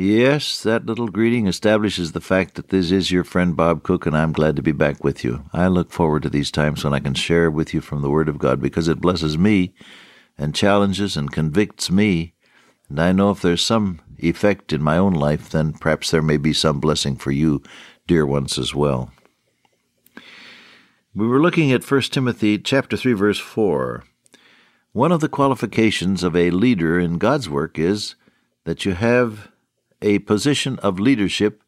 Yes, that little greeting establishes the fact that this is your friend Bob Cook, and I'm glad to be back with you. I look forward to these times when I can share with you from the Word of God because it blesses me and challenges and convicts me. And I know if there's some effect in my own life, then perhaps there may be some blessing for you, dear ones, as well. We were looking at 1 Timothy chapter 3 verse 4. One of the qualifications of a leader in God's work is that you have a position of leadership,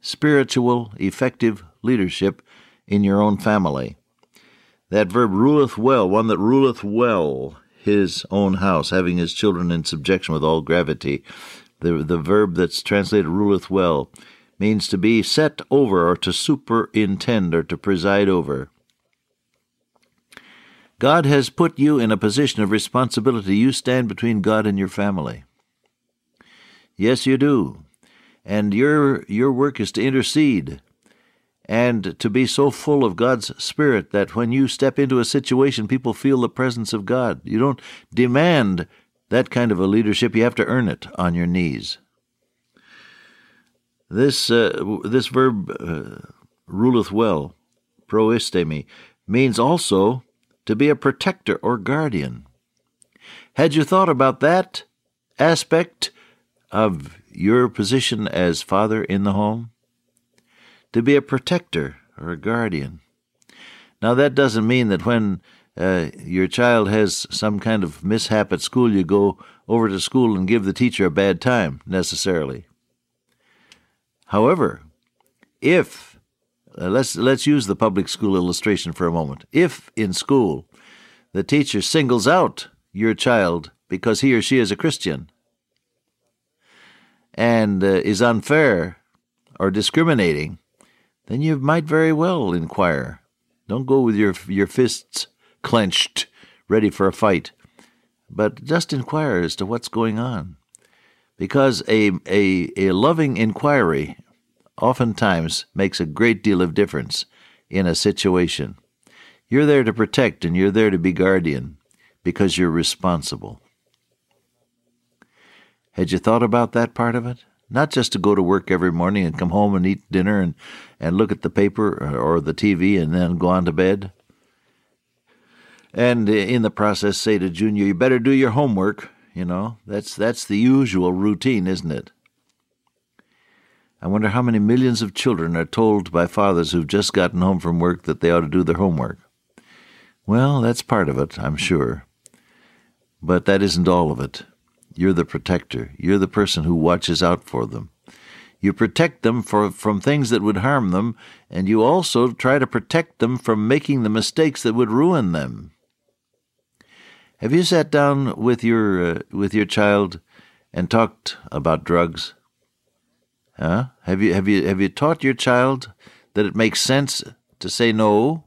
spiritual, effective leadership in your own family. That verb ruleth well, one that ruleth well his own house, having his children in subjection with all gravity. The, the verb that's translated ruleth well means to be set over or to superintend or to preside over. God has put you in a position of responsibility. You stand between God and your family. Yes, you do. And your your work is to intercede and to be so full of God's Spirit that when you step into a situation, people feel the presence of God. You don't demand that kind of a leadership, you have to earn it on your knees. This, uh, this verb, uh, ruleth well, proistemi, means also to be a protector or guardian. Had you thought about that aspect of your position as father in the home? To be a protector or a guardian. Now, that doesn't mean that when uh, your child has some kind of mishap at school, you go over to school and give the teacher a bad time, necessarily. However, if uh, let's let's use the public school illustration for a moment. If in school the teacher singles out your child because he or she is a Christian, and uh, is unfair or discriminating, then you might very well inquire. Don't go with your your fists clenched, ready for a fight, but just inquire as to what's going on, because a a a loving inquiry oftentimes makes a great deal of difference in a situation. You're there to protect and you're there to be guardian because you're responsible. Had you thought about that part of it? Not just to go to work every morning and come home and eat dinner and, and look at the paper uh, or the TV and then go on to bed. And in the process, say to Junior, you better do your homework. You know, that's, that's the usual routine, isn't it? I wonder how many millions of children are told by fathers who've just gotten home from work that they ought to do their homework. Well, that's part of it, I'm sure. But that isn't all of it. You're the protector. You're the person who watches out for them. You protect them for, from things that would harm them, and you also try to protect them from making the mistakes that would ruin them. Have you sat down with your uh, with your child and talked about drugs? Huh? Have you have you have you taught your child that it makes sense to say no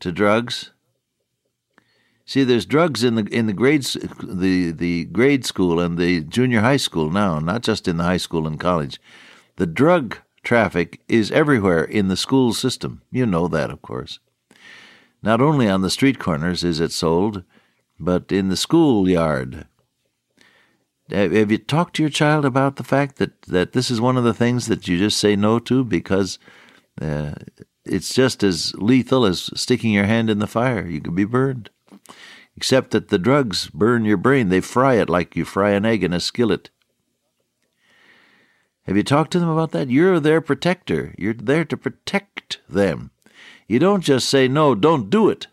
to drugs? See, there's drugs in the in the grades the the grade school and the junior high school now, not just in the high school and college. The drug traffic is everywhere in the school system. You know that, of course. Not only on the street corners is it sold, but in the schoolyard. Have you talked to your child about the fact that, that this is one of the things that you just say no to because uh, it's just as lethal as sticking your hand in the fire? You could be burned except that the drugs burn your brain. They fry it like you fry an egg in a skillet. Have you talked to them about that? You're their protector. You're there to protect them. You don't just say, no, don't do it.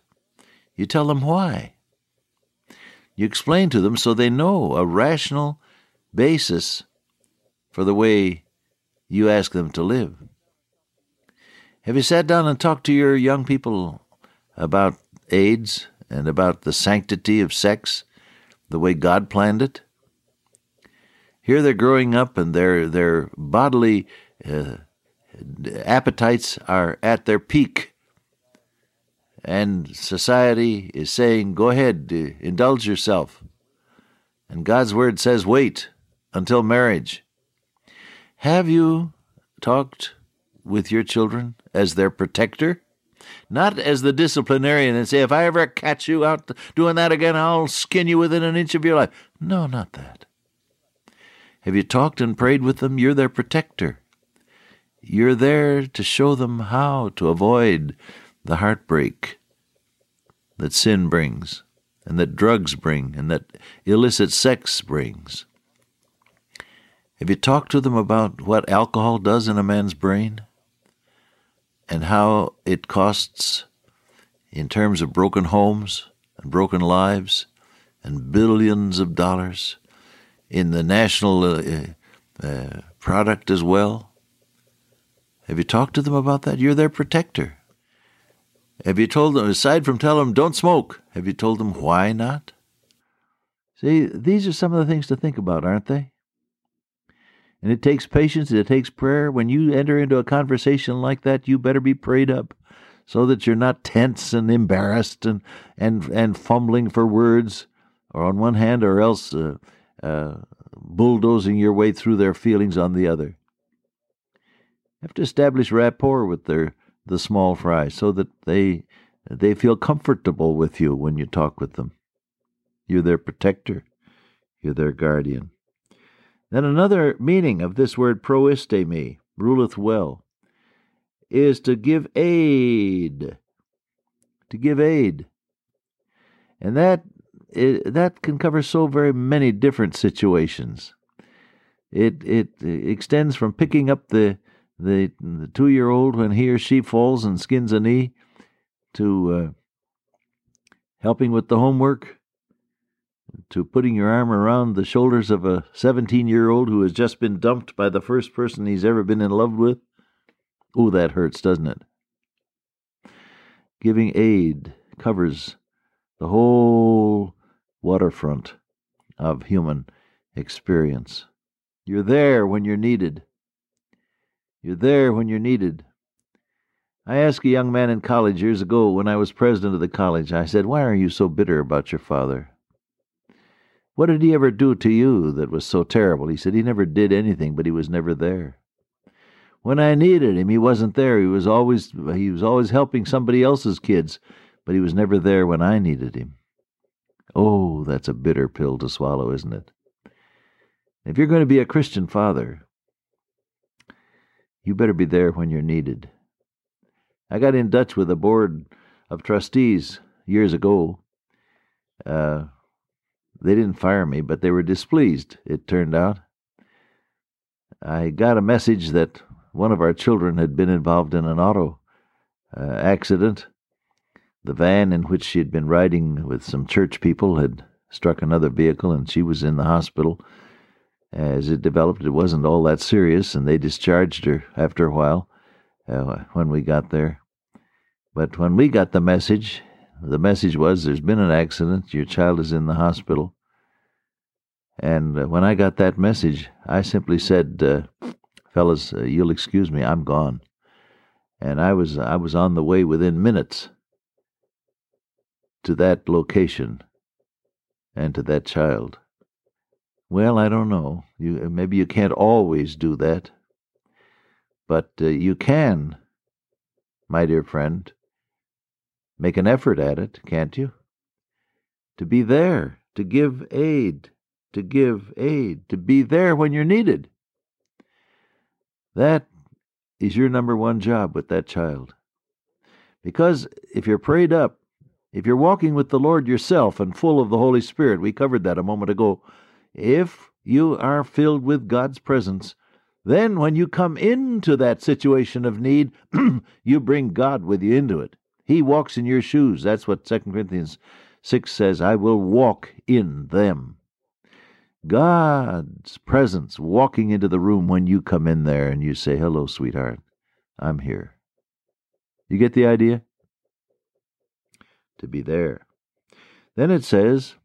You tell them why. You explain to them so they know a rational basis for the way you ask them to live. Have you sat down and talked to your young people about AIDS and about the sanctity of sex, the way God planned it. Here they're growing up and their, their bodily uh, appetites are at their peak and society is saying, go ahead, indulge yourself. And God's word says, wait until marriage. Have you talked with your children as their protector? Not as the disciplinarian and say, if I ever catch you out doing that again, I'll skin you within an inch of your life. No, not that. Have you talked and prayed with them? You're their protector. You're there to show them how to avoid the heartbreak that sin brings, and that drugs bring, and that illicit sex brings. Have you talked to them about what alcohol does in a man's brain? And how it costs in terms of broken homes and broken lives and billions of dollars in the national uh, uh, product as well? Have you talked to them about that? You're their protector. Have you told them, aside from telling them don't smoke, have you told them why not? See, these are some of the things to think about, aren't they? And it takes patience, it takes prayer. When you enter into a conversation like that, you better be prayed up so that you're not tense and embarrassed and, and, and fumbling for words, or on one hand, or else uh, uh, bulldozing your way through their feelings on the other. You have to establish rapport with their the small fry so that they they feel comfortable with you when you talk with them. You're their protector. You're their guardian. Then another meaning of this word proistemi, ruleth well, is to give aid. To give aid. And that that can cover so very many different situations. It it extends from picking up the the, the two year old when he or she falls and skins a knee to uh, helping with the homework to putting your arm around the shoulders of a 17 year old who has just been dumped by the first person he's ever been in love with. Oh, that hurts, doesn't it? Giving aid covers the whole waterfront of human experience. You're there when you're needed. You're there when you're needed. I asked a young man in college years ago when I was president of the college, I said, Why are you so bitter about your father? What did he ever do to you that was so terrible? He said, He never did anything, but he was never there. When I needed him, he wasn't there. He was always he was always helping somebody else's kids, but he was never there when I needed him. Oh, that's a bitter pill to swallow, isn't it? If you're going to be a Christian father, you better be there when you're needed. I got in touch with a board of trustees years ago. Uh, they didn't fire me, but they were displeased, it turned out. I got a message that one of our children had been involved in an auto uh, accident. The van in which she had been riding with some church people had struck another vehicle, and she was in the hospital as it developed, it wasn't all that serious, and they discharged her after a while uh, when we got there. But when we got the message, the message was there's been an accident, your child is in the hospital. And uh, when I got that message, I simply said, uh, "Fellas, uh, you'll excuse me, I'm gone." And I was I was on the way within minutes to that location and to that child. Well, I don't know. You maybe you can't always do that, but uh, you can, my dear friend, make an effort at it, can't you? To be there, to give aid, to give aid, to be there when you're needed. That is your number one job with that child. Because if you're prayed up, if you're walking with the Lord yourself and full of the Holy Spirit, we covered that a moment ago, if you are filled with God's presence, then when you come into that situation of need, you bring God with you into it. He walks in your shoes. That's what 2 Corinthians 6 says I will walk in them. God's presence walking into the room when you come in there and you say, Hello, sweetheart, I'm here. You get the idea? To be there. Then it says,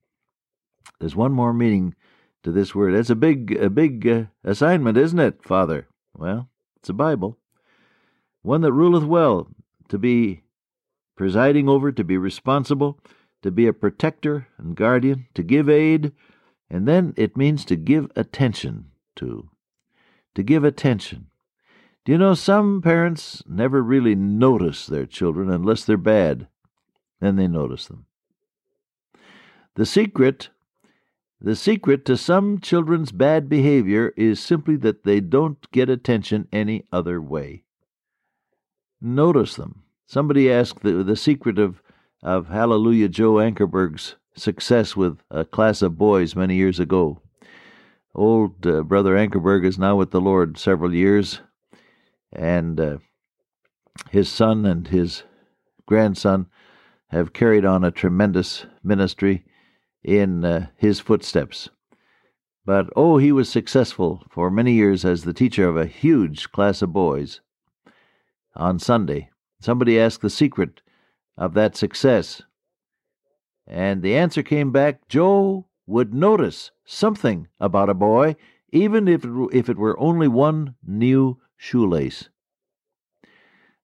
there's one more meaning to this word. That's a big, a big uh, assignment, isn't it, Father? Well, it's a Bible. One that ruleth well, to be presiding over, to be responsible, to be a protector and guardian, to give aid, and then it means to give attention to. To give attention. Do you know some parents never really notice their children unless they're bad? Then they notice them. The secret the secret to some children's bad behavior is simply that they don't get attention any other way. Notice them. Somebody asked the, the secret of, of Hallelujah Joe Ankerberg's success with a class of boys many years ago. Old uh, Brother Ankerberg is now with the Lord several years, and uh, his son and his grandson have carried on a tremendous ministry in uh, his footsteps. But oh, he was successful for many years as the teacher of a huge class of boys. On Sunday, somebody asked the secret of that success. And the answer came back Joe would notice something about a boy, even if it, if it were only one new shoelace.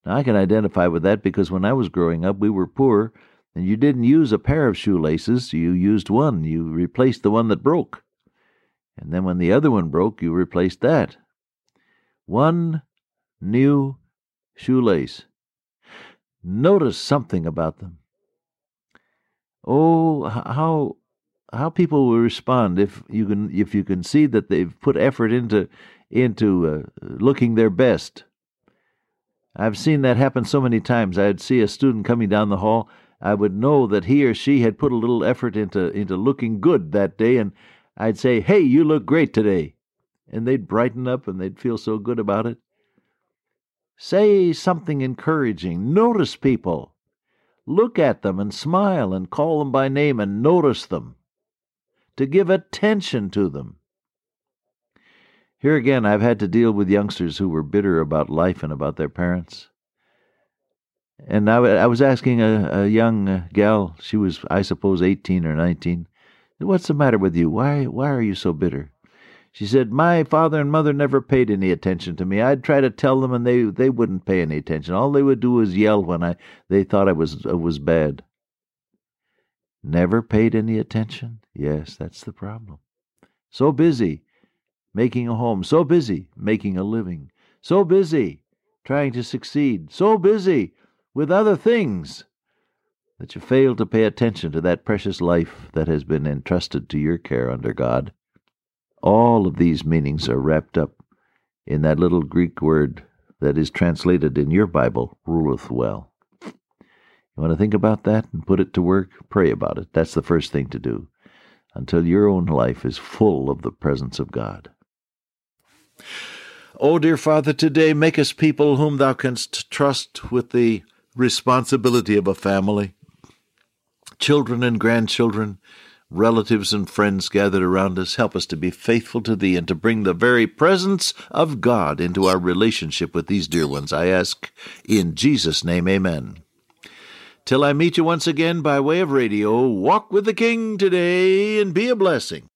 Now, I can identify with that because when I was growing up, we were poor and you didn't use a pair of shoelaces, you used one. You replaced the one that broke. And then when the other one broke, you replaced that. One new shoelace. Notice something about them. Oh, how how people will respond if you can if you can see that they've put effort into into uh, looking their best. I've seen that happen so many times. I'd see a student coming down the hall I would know that he or she had put a little effort into into looking good that day, and I'd say, "Hey, you look great today," and they'd brighten up and they'd feel so good about it. Say something encouraging. Notice people. Look at them and smile and call them by name and notice them. To give attention to them. Here again, I've had to deal with youngsters who were bitter about life and about their parents. And I, I was asking a, a young uh, gal, she was, I suppose, 18 or 19, What's the matter with you? Why, why are you so bitter? She said, My father and mother never paid any attention to me. I'd try to tell them, and they, they wouldn't pay any attention. All they would do was yell when I, they thought I was, uh, was bad. Never paid any attention? Yes, that's the problem. So busy making a home, so busy making a living, so busy trying to succeed, so busy with other things, that you fail to pay attention to that precious life that has been entrusted to your care under God. All of these meanings are wrapped up in that little Greek word that is translated in your Bible, ruleth well. You want to think about that and put it to work? Pray about it. That's the first thing to do until your own life is full of the presence of God. Oh, dear Father, today make us people whom thou canst trust with the responsibility of a family. Children and grandchildren, relatives and friends gathered around us, help us to be faithful to Thee and to bring the very presence of God into our relationship with these dear ones. I ask in Jesus' name, Amen. Till I meet you once again by way of radio, walk with the King today and be a blessing.